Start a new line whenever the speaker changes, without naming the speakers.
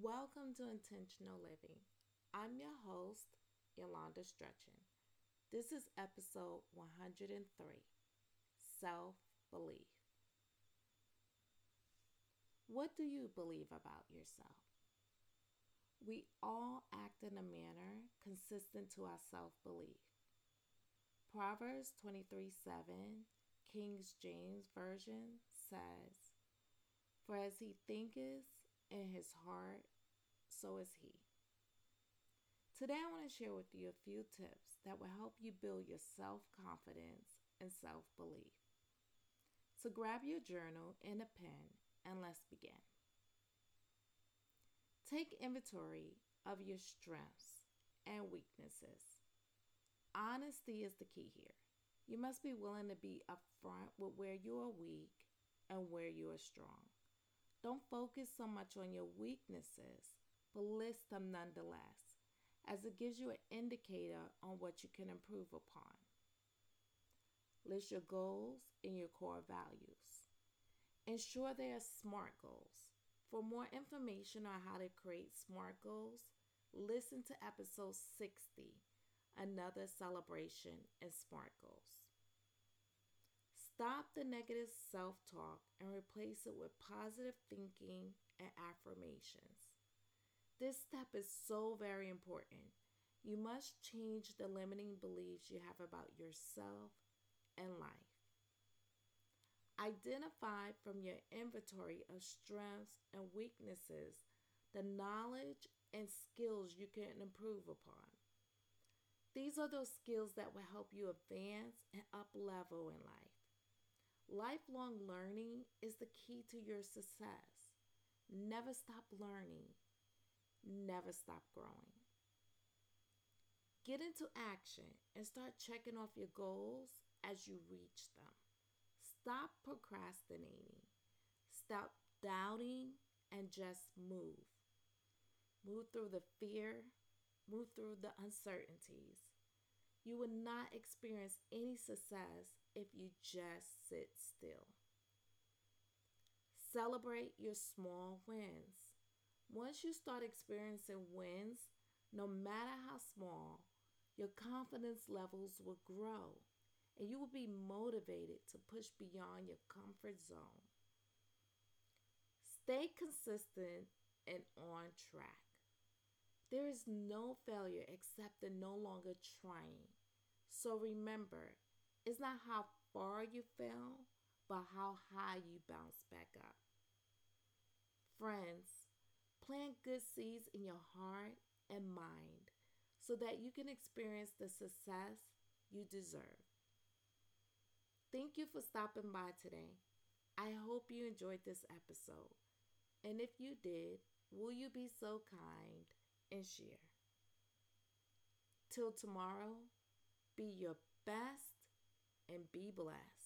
Welcome to Intentional Living. I'm your host, Yolanda Stretchin. This is episode 103 Self Belief. What do you believe about yourself? We all act in a manner consistent to our self belief. Proverbs 23 7, King James Version says, For as he thinketh in his heart, so is he. Today, I want to share with you a few tips that will help you build your self confidence and self belief. So, grab your journal and a pen and let's begin. Take inventory of your strengths and weaknesses. Honesty is the key here. You must be willing to be upfront with where you are weak and where you are strong. Don't focus so much on your weaknesses, but list them nonetheless, as it gives you an indicator on what you can improve upon. List your goals and your core values. Ensure they are SMART goals. For more information on how to create SMART goals, listen to episode 60 Another Celebration in SMART Goals. Stop the negative self talk and replace it with positive thinking and affirmations. This step is so very important. You must change the limiting beliefs you have about yourself and life. Identify from your inventory of strengths and weaknesses the knowledge and skills you can improve upon. These are those skills that will help you advance and up level in life. Lifelong learning is the key to your success. Never stop learning, never stop growing. Get into action and start checking off your goals as you reach them. Stop procrastinating. Stop doubting and just move. Move through the fear, move through the uncertainties. You will not experience any success if you just sit still. Celebrate your small wins. Once you start experiencing wins, no matter how small, your confidence levels will grow and you will be motivated to push beyond your comfort zone. Stay consistent and on track. There is no failure except in no longer trying. So remember, it's not how far you fell, but how high you bounce back up. Friends, plant good seeds in your heart and mind so that you can experience the success you deserve. Thank you for stopping by today. I hope you enjoyed this episode. And if you did, will you be so kind and share? Till tomorrow, be your best and be blessed.